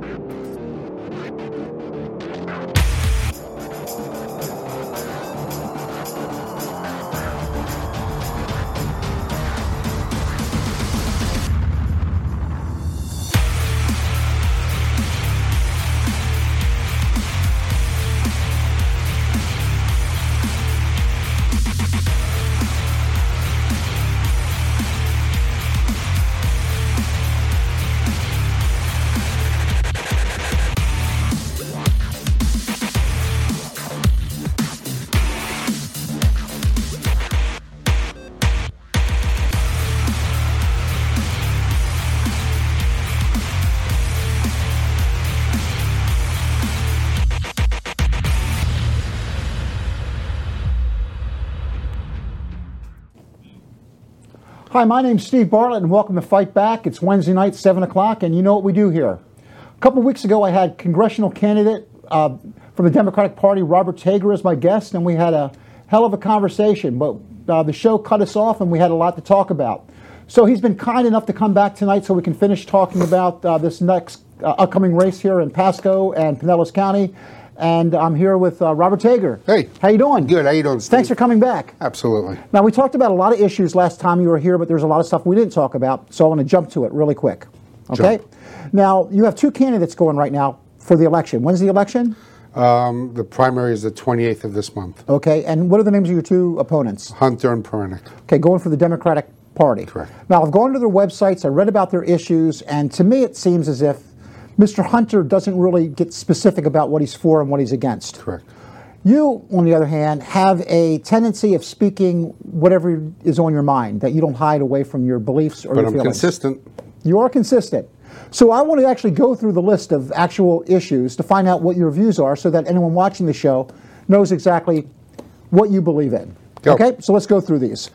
Thank you. Hi, my name's Steve Bartlett, and welcome to Fight Back. It's Wednesday night, 7 o'clock, and you know what we do here. A couple weeks ago, I had congressional candidate uh, from the Democratic Party, Robert Tager, as my guest, and we had a hell of a conversation, but uh, the show cut us off, and we had a lot to talk about. So he's been kind enough to come back tonight so we can finish talking about uh, this next uh, upcoming race here in Pasco and Pinellas County and I'm here with uh, Robert Tager. Hey. How you doing? Good. How you doing, Steve? Thanks for coming back. Absolutely. Now, we talked about a lot of issues last time you were here, but there's a lot of stuff we didn't talk about, so I want to jump to it really quick. Okay? Jump. Now, you have two candidates going right now for the election. When's the election? Um, the primary is the 28th of this month. Okay, and what are the names of your two opponents? Hunter and Pernick. Okay, going for the Democratic Party. Correct. Now, I've gone to their websites, I read about their issues, and to me it seems as if Mr. Hunter doesn't really get specific about what he's for and what he's against. Correct. You, on the other hand, have a tendency of speaking whatever is on your mind, that you don't hide away from your beliefs or But your I'm feelings. consistent. You are consistent. So I want to actually go through the list of actual issues to find out what your views are so that anyone watching the show knows exactly what you believe in. Go. Okay, so let's go through these.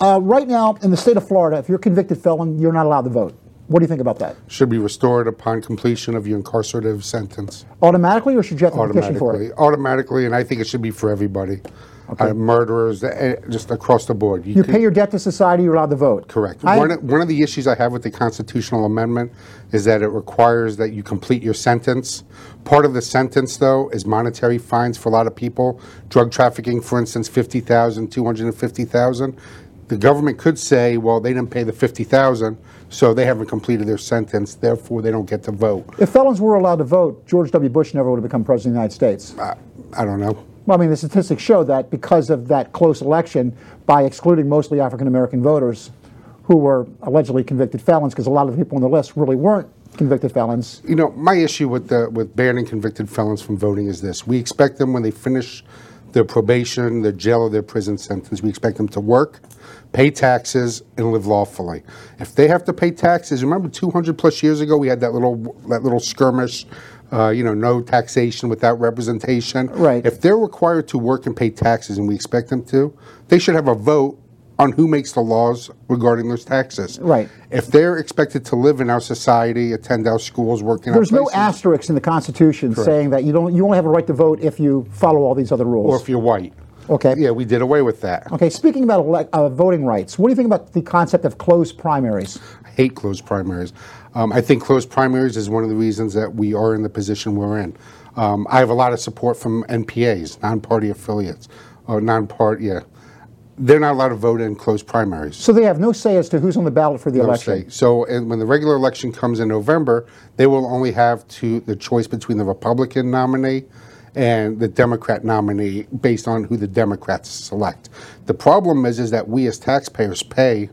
Uh, right now, in the state of Florida, if you're a convicted felon, you're not allowed to vote. What do you think about that? Should be restored upon completion of your incarcerative sentence. Automatically, or should you have to petition for Automatically. it? Automatically, and I think it should be for everybody. Uh, murderers, eh, just across the board. You could- pay your debt to society, you're allowed to vote. Correct. I- one, of- one of the issues I have with the constitutional amendment is that it requires that you complete your sentence. Part of the sentence, though, is monetary fines for a lot of people. Drug trafficking, for instance, 50000 250000 The government could say, well, they didn't pay the 50000 so they haven't completed their sentence, therefore they don't get to vote. If felons were allowed to vote, George W. Bush never would have become president of the United States. I, I don't know. Well, I mean, the statistics show that because of that close election, by excluding mostly African American voters who were allegedly convicted felons, because a lot of the people on the list really weren't convicted felons. You know, my issue with the with banning convicted felons from voting is this: we expect them when they finish their probation, their jail, or their prison sentence, we expect them to work, pay taxes, and live lawfully. If they have to pay taxes, remember 200 plus years ago we had that little that little skirmish. Uh, you know, no taxation without representation. Right. If they're required to work and pay taxes, and we expect them to, they should have a vote on who makes the laws regarding those taxes. Right. If they're expected to live in our society, attend our schools, work in There's our no places, asterisk in the Constitution saying that you don't you only have a right to vote if you follow all these other rules. or if you're white. Okay. Yeah, we did away with that. Okay. Speaking about uh, voting rights, what do you think about the concept of closed primaries? I hate closed primaries. Um, I think closed primaries is one of the reasons that we are in the position we're in. Um, I have a lot of support from NPAs, non-party affiliates, or non-party. Yeah, they're not allowed to vote in closed primaries. So they have no say as to who's on the ballot for the No election. say. So and when the regular election comes in November, they will only have to the choice between the Republican nominee and the Democrat nominee based on who the Democrats select. The problem is is that we as taxpayers pay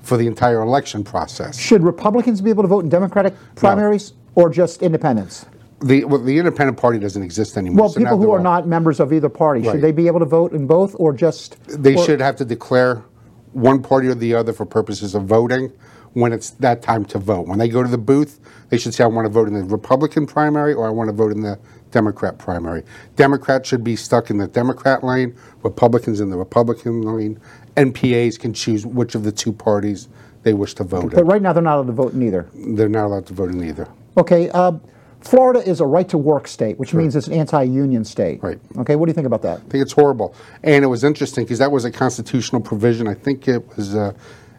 for the entire election process. Should Republicans be able to vote in Democratic primaries or just independents? The well, the independent party doesn't exist anymore. Well, so people who they're all- not members of either party, should they be able to vote in both or just? they or- should have to declare one party or the other for purposes of voting when it's that time to vote. When they go to the booth, they should say, I want to vote in the Republican primary or I want to vote in the Democrat primary. Democrats should be stuck in the Democrat lane, Republicans in the Republican lane. NPAs can choose which of the two parties they wish to vote But in. right now, they're not allowed to vote in either. They're not allowed to vote in either. Okay. Uh, Florida is a right to work state, which means it's an anti-union state. Right. Okay. What do you think about that? I think it's horrible. And it was interesting because that was a constitutional provision. I think it was uh,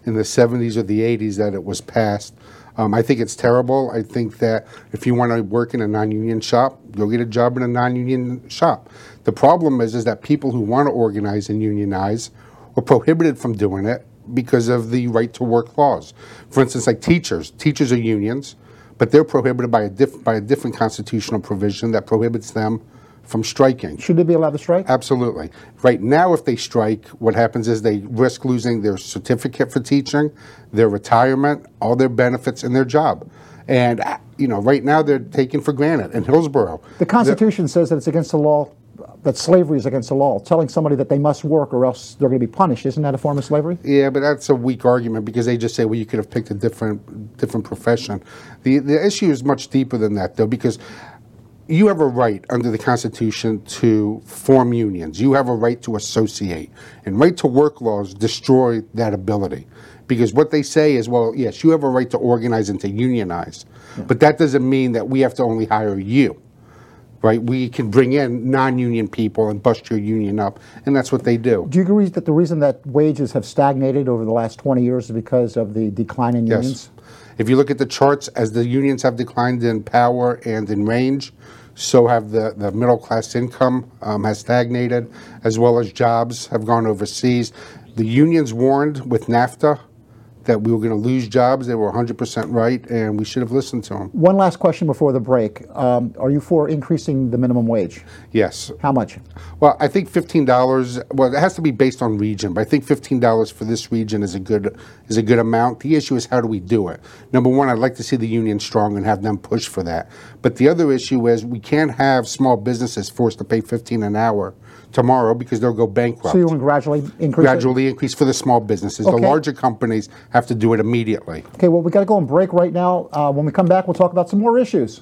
in the 70s or the 80s that it was passed. Um, I think it's terrible. I think that if you want to work in a non-union shop, go get a job in a non-union shop. The problem is, is that people who want to organize and unionize are prohibited from doing it because of the right to work laws. For instance, like teachers, teachers are unions, but they're prohibited by a, diff- by a different constitutional provision that prohibits them from striking. Should they be allowed to strike? Absolutely. Right now, if they strike, what happens is they risk losing their certificate for teaching, their retirement, all their benefits, and their job. And, you know, right now they're taken for granted in Hillsborough. The Constitution says that it's against the law, that slavery is against the law. Telling somebody that they must work or else they're going to be punished, isn't that a form of slavery? Yeah, but that's a weak argument because they just say, well, you could have picked a different different profession. The the issue is much deeper than that, though, because you have a right under the Constitution to form unions. You have a right to associate, and right to work laws destroy that ability. Because what they say is, well, yes, you have a right to organize and to unionize, but that doesn't mean that we have to only hire you right? We can bring in non-union people and bust your union up, and that's what they do. Do you agree that the reason that wages have stagnated over the last 20 years is because of the decline in unions? If you look at the charts, as the unions have declined in power and in range, so have the, the middle class income um, has stagnated, as well as jobs have gone overseas. The unions warned with NAFTA that we were going to lose jobs. They were 100% right, and we should have listened to them. One last question before the break. Um, are you for increasing the minimum wage? Yes. How much? Well, I think fifteen dollars. Well, it has to be based on region, but I think fifteen dollars for this region is a good is a good amount. The issue is how do we do it? Number one, I'd like to see the union strong and have them push for that. But the other issue is we can't have small businesses forced to pay fifteen an hour tomorrow because they'll go bankrupt. So you want to gradually increase it? Gradually increase for the small businesses. Okay. The larger companies have to do it immediately. Okay, well, we got to go on break right now. Uh, when we come back, we'll talk about some more issues.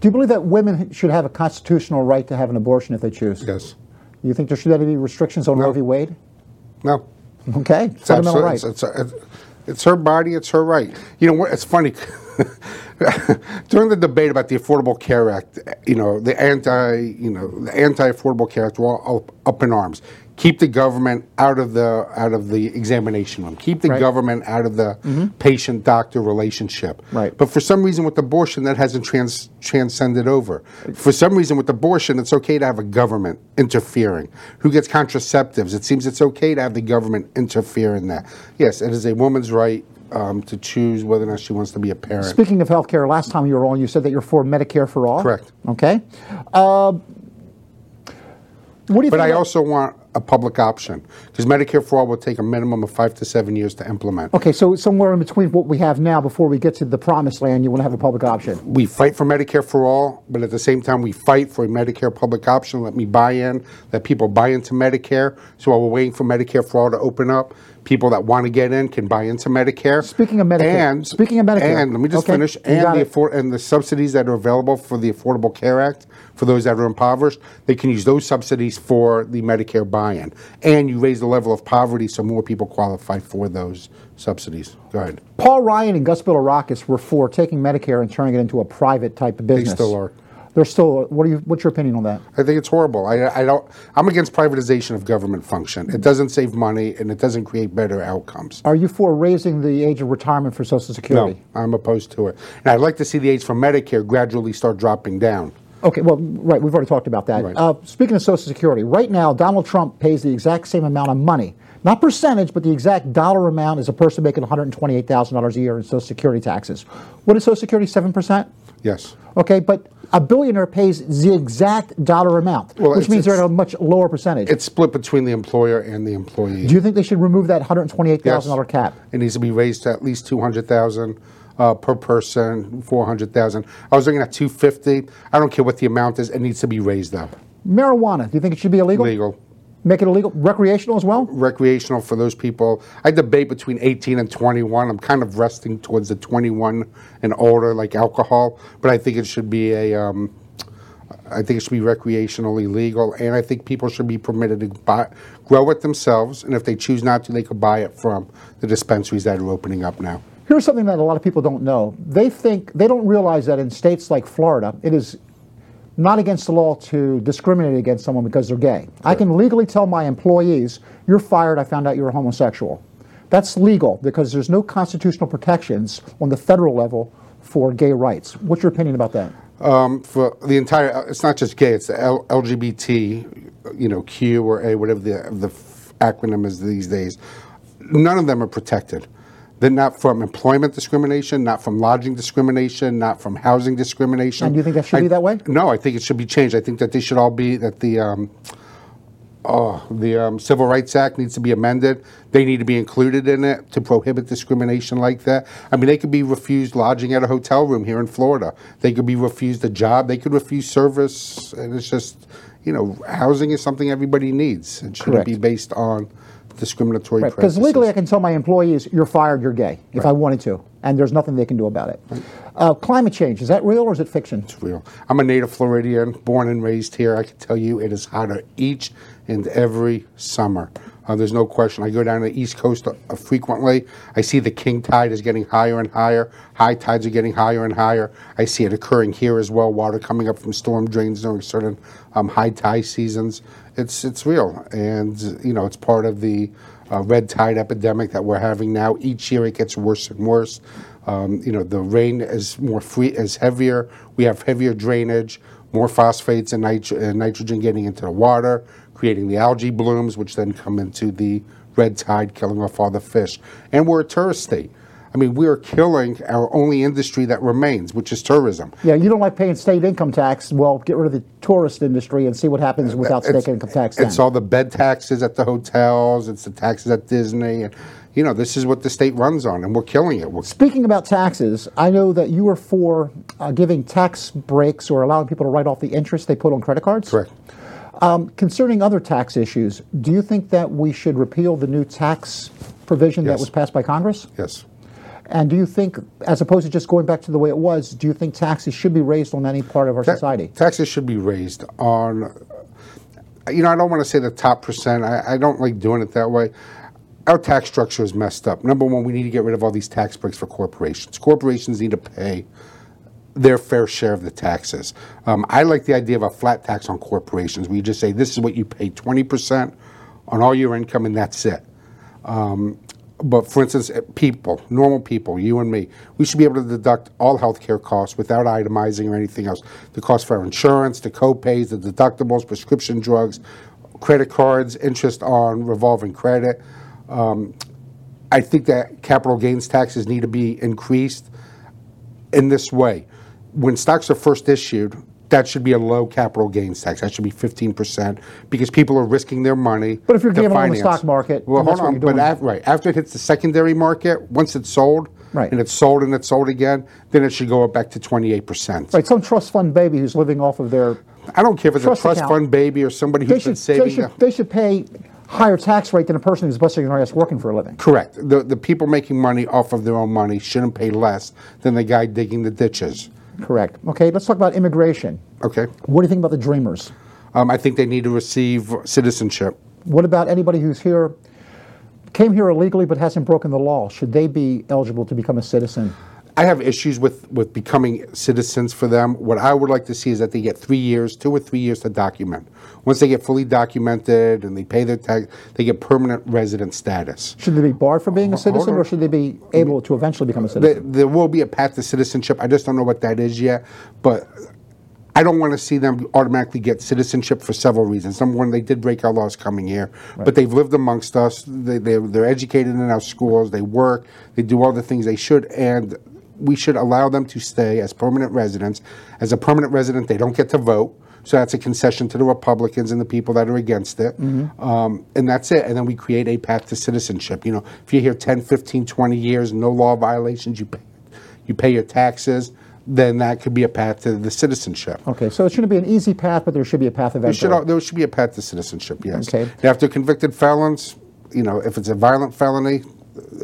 Do you believe that women should have a constitutional right to have an abortion if they choose? Yes. You think there should be any restrictions on No. Roe v. Wade? No. Okay, It's fundamental right. It's, it's, it's her body. It's her right. You know what? It's funny. During the debate about the Affordable Care Act, you know the anti, you know the anti-Affordable Care Act were all up in arms. Keep the government out of the out of the examination room. Keep the Right. government out of the patient-doctor relationship. Right. But for some reason, with abortion, that hasn't trans- transcended over. For some reason, with abortion, it's okay to have a government interfering. Who gets contraceptives? It seems it's okay to have the government interfere in that. Yes, it is a woman's right um, to choose whether or not she wants to be a parent. Speaking of healthcare, last time you were on, you said that you're for Medicare for all. Correct. Okay. Uh, what do you But? I also want a public option because Medicare for all will take a minimum of five to seven years to implement. Okay, so somewhere in between what we have now, before we get to the promised land, you want to have a public option. we fight for Medicare for all, but at the same time, we fight for a Medicare public option. Let me buy in, let people buy into Medicare. So while we're waiting for Medicare for all to open up, people that want to get in can buy into Medicare. Speaking of Medicare- and speaking of Medicare, and let me just okay, finish. And the affor- and the subsidies that are available for the Affordable Care Act for those that are impoverished, they can use those subsidies for the Medicare buy-in. And you raise the level of poverty so more people qualify for those subsidies. Go ahead. Paul Ryan and Gus Bilirakis were for taking Medicare and turning it into a private type of business. still are. They're still. What are you? What's your opinion on that? I think it's horrible. I, I don't. I'm against privatization of government function. It doesn't save money and it doesn't create better outcomes. Are you for raising the age of retirement for Social Security? No, I'm opposed to it. And I'd like to see the age for Medicare gradually start dropping down. Okay, well, right, we've already talked about that. Right. Uh, speaking of Social Security, right now, Donald Trump pays the exact same amount of money, not percentage, but the exact dollar amount as a person making $128,000 a year in Social Security taxes. What is Social Security, 7%? Yes. Okay, but a billionaire pays the exact dollar amount, Well, which means they're at a much lower percentage. It's split between the employer and the employee. Do you think they should remove that $128,000 cap? It needs to be raised to at least 200,000 uh, per person, 400,000. I was looking at 250. I don't care what the amount is. It needs to be raised up. Marijuana, do you think it should be illegal? Legal. Make it illegal? Recreational as well? recreational for those people. I debate between 18 and 21. I'm kind of resting towards the 21 and older, like alcohol, but I think it should be a. Um, I think it should be recreationally legal, and I think people should be permitted to buy, grow it themselves, and if they choose not to, they could buy it from the dispensaries that are opening up now. Here's something that a lot of people don't know. They think they don't realize that in states like Florida, it is not against the law to discriminate against someone because they're gay. I can legally tell my employees, "You're fired. I found out you're a homosexual." That's legal because there's no constitutional protections on the federal level for gay rights. What's your opinion about that? Um, for the entire, it's not just gay; it's the L- LGBT, you know, Q or A, whatever the the f- acronym is these days. None of them are protected. They're not from employment discrimination, not from lodging discrimination, not from housing discrimination. And do you think that should I- be that way? No, I think it should be changed. I think that they should all be that the. Um, Oh, the um, Civil Rights Act needs to be amended. They need to be included in it to prohibit discrimination like that. I mean, they could be refused lodging at a hotel room here in Florida. They could be refused a job. They could refuse service. And it's just, you know, housing is something everybody needs. It shouldn't Correct. be based on discriminatory Right, because legally I can tell my employees, "You're fired. You're gay," if I wanted to, and there's nothing they can do about it. Uh, climate change is that real or is it fiction? It's real. I'm a native Floridian, born and raised here. I can tell you it is hotter each and every summer. Uh, there's no question. I go down to the East Coast uh, frequently. I see the king tide is getting higher and higher. High tides are getting higher and higher. I see it occurring here as well. Water coming up from storm drains during certain um, high tide seasons. It's it's real, and you know it's part of the uh, red tide epidemic that we're having now. Each year it gets worse and worse. Um, you know the rain is more free, is heavier. We have heavier drainage, more phosphates and, nit- and nitrogen getting into the water, creating the algae blooms, which then come into the red tide, killing off all the fish. And we're a tourist state. I mean, we are killing our only industry that remains, which is tourism. Yeah, you don't like paying state income tax. Well, get rid of the tourist industry and see what happens without state income tax. It's then. all the bed taxes at the hotels. It's the taxes at Disney, and you know this is what the state runs on, and we're killing it. We're, Speaking about taxes, I know that you are for uh, giving tax breaks or allowing people to write off the interest they put on credit cards. correct. Concerning other tax issues, do you think that we should repeal the new tax provision that was passed by Congress? Yes. And do you think, as opposed to just going back to the way it was, do you think taxes should be raised on any part of our Ta- society? Taxes should be raised on, you know, I don't want to say the top percent. I, I don't like doing it that way. Our tax structure is messed up. Number one, we need to get rid of all these tax breaks for corporations. Corporations need to pay their fair share of the taxes. Um, I like the idea of a flat tax on corporations where you just say, this is what you pay 20% on all your income, and that's it. Um, but for instance, uh, people, normal people, you and me, we should be able to deduct all healthcare costs without itemizing or anything else. The cost for our insurance, the co-pays, the deductibles, prescription drugs, credit cards, interest on revolving credit. Um, I think that capital gains taxes need to be increased in this way. When stocks are first issued, that should be a low capital gains tax. That should be 15% because people are risking their money. But if you're gambling on the stock market, well, hold on. But af- right after it hits the secondary market, once it's sold, Right. and it's sold and it's sold again, then it should go up back to 28%. Right, some trust fund baby who's living off of their I don't care if it's Trust a trust account. fund baby or somebody they who's been should, they saving. should, up- they should pay higher tax rate than a person who's busting their ass working for a living. Correct. The, the people making money off of their own money shouldn't pay less than the guy digging the ditches. Correct. Okay, let's talk about immigration. Okay. What do you think about the Dreamers? Um, I think they need to receive citizenship. What about anybody who's here, came here illegally but hasn't broken the law? Should they be eligible to become a citizen? I have issues with, with becoming citizens for them. What I would like to see is that they get three years, two or three years to document. Once they get fully documented and they pay their tax, they get permanent resident status. Should they be barred from being a citizen, or should they be able to eventually become a citizen? there will be a path to citizenship. I just don't know what that is yet. But I don't want to see them automatically get citizenship for several reasons. Number one, they did break our laws coming here, but they've lived amongst us. They, they're, they're educated in our schools. They work. They do all the things they should, and we should allow them to stay as permanent residents. As a permanent resident, they don't get to vote. So that's a concession to the Republicans and the people that are against it. Um, and that's it. And then we create a path to citizenship. You know, if you're here 10, 15, 20 years, no law violations, you pay, you pay your taxes, then that could be a path to the citizenship. Okay, so it shouldn't be an easy path, but there should be a path There eventually. should, there should be a path to citizenship, yes. Okay. And after convicted felons, you know, if it's a violent felony,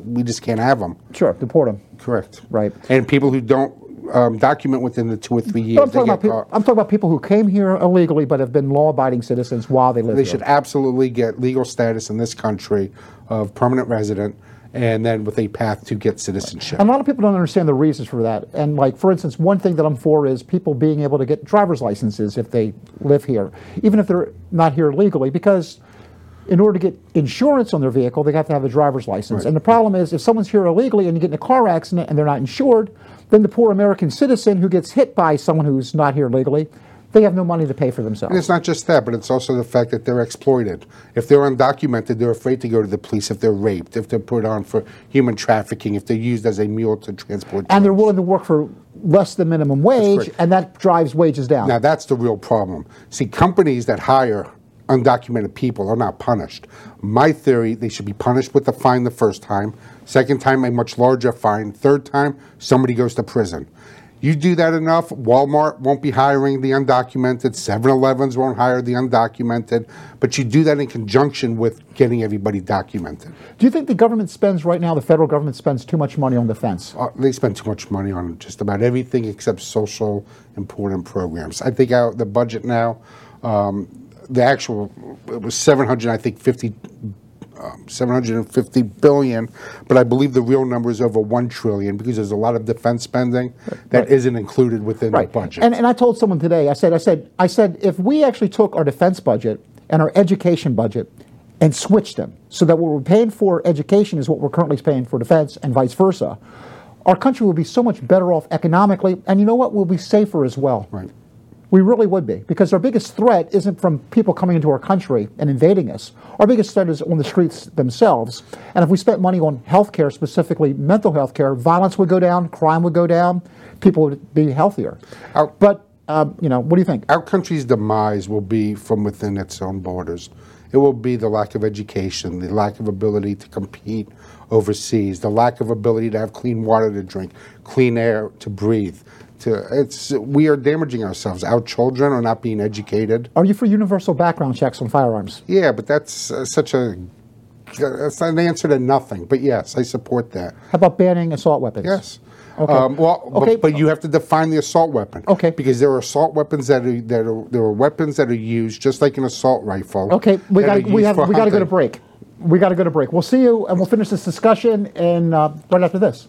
we just can't have them. Sure, deport them. Correct. Right. And people who don't um, document within the two or three years, I'm they talking, get about people, caught. I'm talking about people who came here illegally but have been law-abiding citizens while they live They here. They should absolutely get legal status in this country of permanent resident and then with a path to get citizenship. And a lot of people don't understand the reasons for that. And like, for instance, one thing that I'm for is people being able to get driver's licenses if they live here, even if they're not here legally, because in order to get insurance on their vehicle, they have to have a driver's license. Right. And the problem is, if someone's here illegally and you get in a car accident and they're not insured, then the poor American citizen who gets hit by someone who's not here legally, they have no money to pay for themselves. And it's not just that, but it's also the fact that they're exploited. If they're undocumented, they're afraid to go to the police if they're raped, if they're put on for human trafficking, if they're used as a mule to transport. And they're willing to work for less than minimum wage, and that drives wages down. Now that's the real problem. See, companies that hire undocumented people are not punished. My theory, they should be punished with a fine the first time. Second time, a much larger fine. Third time, somebody goes to prison. You do that enough, Walmart won't be hiring the undocumented, 7-Elevens won't hire the undocumented, but you do that in conjunction with getting everybody documented. Do you think the government spends right now, the federal government spends too much money on defense? Uh, they spend too much money on just about everything except social important programs. I think our, the budget now, um, the actual, it was 700, I think 50, um, 750 billion, but I believe the real number is over 1 trillion because there's a lot of defense spending that not included within the budget. And, and I told someone today, I said, I said, I said, if we actually took our defense budget and our education budget and switched them so that what we're paying for education is what we're currently paying for defense and vice versa, our country would be so much better off economically. And you know what? We'll be safer as well. right. We really would be, because our biggest threat isn't from people coming into our country and invading us. Our biggest threat is on the streets themselves. And if we spent money on health care, specifically mental health care, violence would go down, crime would go down, people would be healthier. Our- but, um, you know, what do you think? Our country's demise will be from within its own borders. It will be the lack of education, the lack of ability to compete overseas, the lack of ability to have clean water to drink, clean air to breathe. To, it's we are damaging ourselves. Our children are not being educated. Are you for universal background checks on firearms? Yeah, but that's uh, such a that's an answer to nothing. But yes, I support that. How about banning assault weapons? Yes. Okay. Um, well, but- Okay. but, you have to define the assault weapon. Okay. Because there are assault weapons that are that are there are weapons that are used just like an assault rifle. Okay, we got we have we got to go to break. We got to go to break. We'll see you, and we'll finish this discussion and uh, right after this.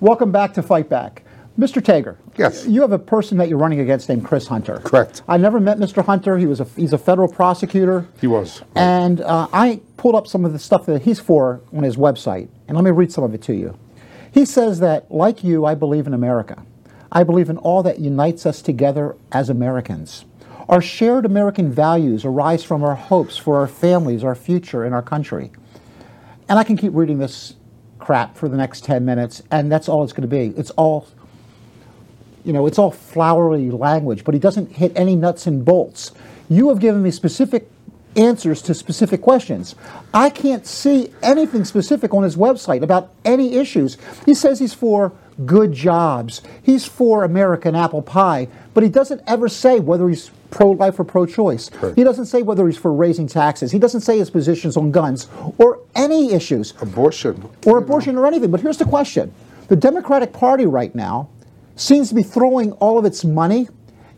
Welcome back to Fight Back. Mr. Tager. Yes. You have a person that you're running against named Chris Hunter. Correct. I never met Mr. Hunter. He was a he's a federal prosecutor. He was. And uh, I pulled up some of the stuff that he's for on his website, and let me read some of it to you. He says that, like you, I believe in America. I believe in all that unites us together as Americans. Our shared American values arise from our hopes for our families, our future, and our country. And I can keep reading this crap for the next 10 minutes, and that's all it's going to be. It's all, you know, it's all flowery language, but he doesn't hit any nuts and bolts. You have given me specific answers to specific questions. I can't see anything specific on his website about any issues. He says he's for good jobs, he's for American apple pie, but he doesn't ever say whether he's pro life or pro choice. Right. He doesn't say whether he's for raising taxes. He doesn't say his positions on guns or any issues Abortion. or abortion or anything. But here's the question the Democratic Party right now seems to be throwing all of its money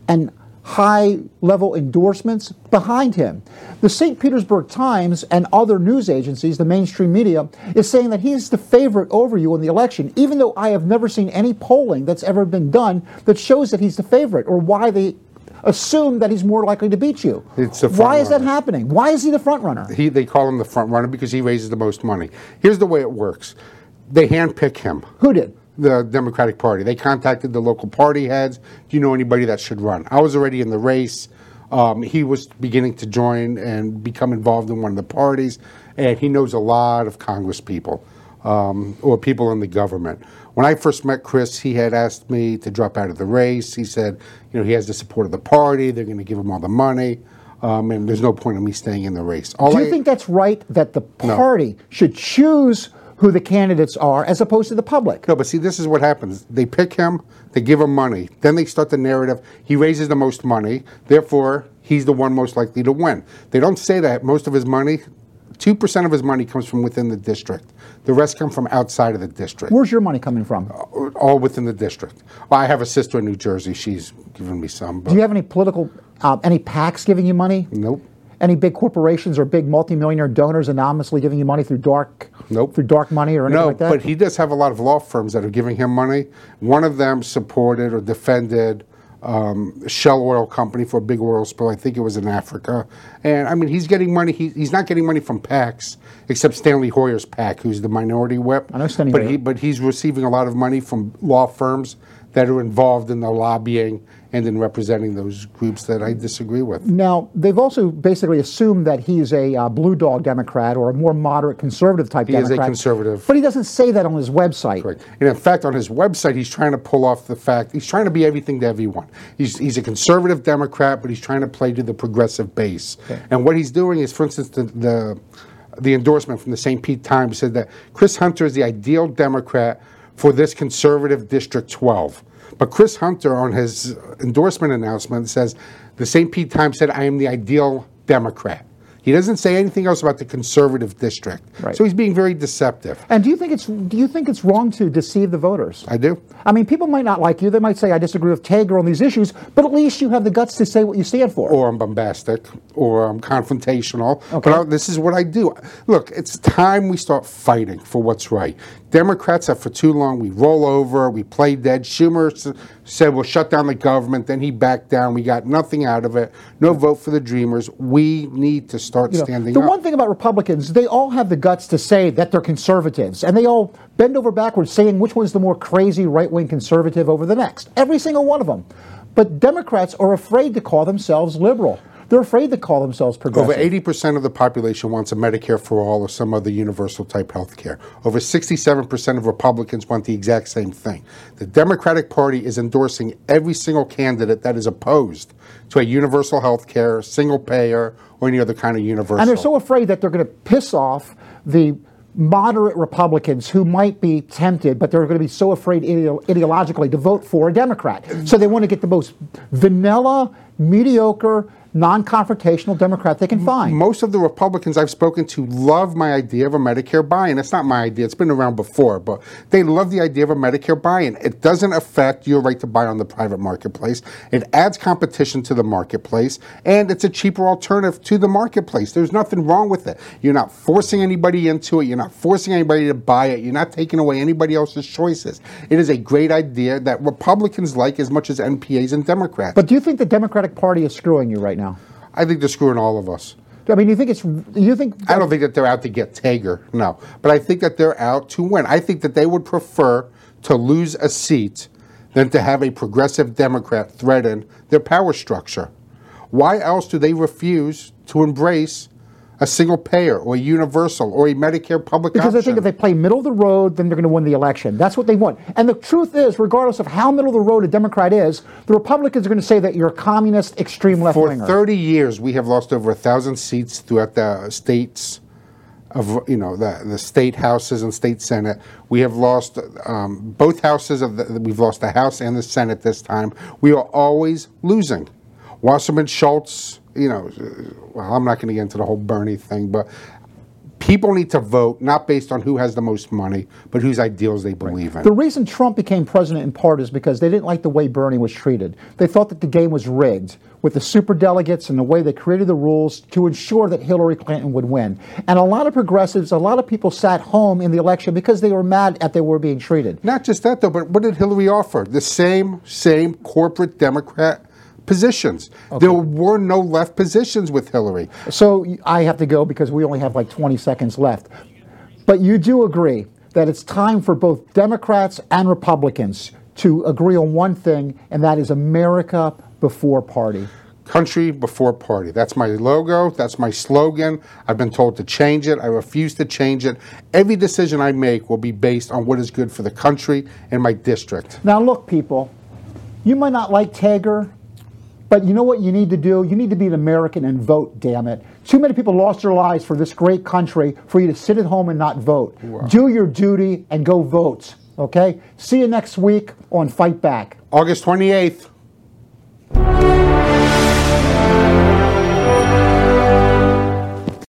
and high level endorsements behind him. The St. Petersburg Times and other news agencies, the mainstream media, is saying that he's the favorite over you in the election, even though I have never seen any polling that's ever been done that shows that he's the favorite or why they assume that he's more likely to beat you. It's the why is that happening? Why is he the front runner? He, they call him the front runner because he raises the most money. Here's the way it works. They handpick him. Who did? the Democratic Party. They contacted the local party heads. Do you know anybody that should run? I was already in the race. Um, he was beginning to join and become involved in one of the parties, and he knows a lot of Congress people um, or people in the government. When I first met Chris, he had asked me to drop out of the race. He said, you know, he has the support of the party. They're going to give him all the money, um, and there's no point in me staying in the race. All Do you I- think that's right that the No. party should choose who the candidates are as opposed to the public? No, but see, this is what happens. They pick him, they give him money. Then they start the narrative. He raises the most money, therefore, he's the one most likely to win. They don't say that most of his money, 2% of his money comes from within the district. The rest come from outside of the district, Where's your money coming from? all within the district. Well, I have a sister in New Jersey. She's given me some. But Do you have any political, uh, any PACs giving you money? Nope. Any big corporations or big multimillionaire donors anonymously giving you money through dark, Nope. through dark money or anything No, like that? No, but he does have a lot of law firms that are giving him money. One of them supported or defended um, Shell Oil Company for a big oil spill. I think it was in Africa. And I mean, he's getting money. He, he's not getting money from PACs, except Steny Hoyer's PAC, who's the minority whip. I know Steny but he, but he's receiving a lot of money from law firms that are involved in the lobbying and in representing those groups that I disagree with. Now, they've also basically assumed that he's a uh, blue dog Democrat or a more moderate conservative type He is a conservative. But he doesn't say that on his website. Correct. And in fact, on his website, he's trying to pull off the fact he's trying to be everything to everyone. He's, he's a conservative Democrat, but he's trying to play to the progressive base. And what he's doing is, for instance, the, the the endorsement from the St. Pete Times said that Chris Hunter is the ideal Democrat for this conservative District 12. But Chris Hunter, on his endorsement announcement, says the St. Pete Times said, "I am the ideal Democrat." He doesn't say anything else about the conservative district. Right. So he's being very deceptive. And do you think it's do you think it's wrong to deceive the voters? I do. I mean, people might not like you. They might say I disagree with Tager on these issues, but at least you have the guts to say what you stand for. or I'm bombastic, or I'm confrontational. Okay. But I, this is what I do. Look, it's time we start fighting for what's right. Democrats have for too long, we roll over, we play dead. Schumer s- said we'll shut down the government, then he backed down. We got nothing out of it. No vote for the Dreamers. We need to start You know, standing the up. one thing about Republicans, they all have the guts to say that they're conservatives, and they all bend over backwards saying which one's the more crazy right wing conservative over the next. Every single one of them. But Democrats are afraid to call themselves liberal. They're afraid to call themselves progressive. Over 80% of the population wants a Medicare for all or some other universal type health care. Over 67% of Republicans want the exact same thing. The Democratic Party is endorsing every single candidate that is opposed to a universal health care, single payer, or any other kind of universal. And they're so afraid that they're going to piss off the moderate Republicans who might be tempted, but they're going to be so afraid ideologically to vote for a Democrat. So they want to get the most vanilla, mediocre, non-confrontational Democrat they can find. Most of the Republicans I've spoken to love my idea of a Medicare buy-in. It's not my idea; it's been around before, but they love the idea of a Medicare buy-in. It doesn't affect your right to buy on the private marketplace. It adds competition to the marketplace, and it's a cheaper alternative to the marketplace. There's nothing wrong with it. You're not forcing anybody into it. You're not forcing anybody to buy it. You're not taking away anybody else's choices. It is a great idea that Republicans like as much as NPAs and Democrats. But do you think the Democratic Party is screwing you right now? I think they're screwing all of us. I mean, you think it's you think I don't think that they're out to get Tager, no. But I think that they're out to win. I think that they would prefer to lose a seat than to have a progressive Democrat threaten their power structure. Why else do they refuse to embrace a single payer or a universal or a Medicare public Because option? they think if they play middle of the road, then they're going to win the election. That's what they want. And the truth is, regardless of how middle of the road a Democrat is, the Republicans are going to say that you're a communist, extreme left winger. For 30 years, we have lost over a thousand seats throughout the states of you know the the state houses and state senate. We have lost um, both houses of the, we've lost the House and the Senate this time. We are always losing. Wasserman Schultz, you know, well, I'm not going to get into the whole Bernie thing, but people need to vote not based on who has the most money, but whose ideals they believe in. The reason Trump became president in part is because they didn't like the way Bernie was treated. They thought that the game was rigged with the super delegates and the way they created the rules to ensure that Hillary Clinton would win. And a lot of progressives, a lot of people sat home in the election because they were mad at they were being treated. Not just that, though, but what did Hillary offer? The same, same corporate Democrat positions. There were no left positions with Hillary. So I have to go because we only have like 20 seconds left. But you do agree that it's time for both Democrats and Republicans to agree on one thing, and that is America before party. Country before party. That's my logo. That's my slogan. I've been told to change it. I refuse to change it. Every decision I make will be based on what is good for the country and my district. Now, look, people, you might not like Tager, but you know what you need to do? You need to be an American and vote, damn it. Too many people lost their lives for this great country for you to sit at home and not vote. Do your duty and go vote, okay? See you next week on Fight Back. August 28th.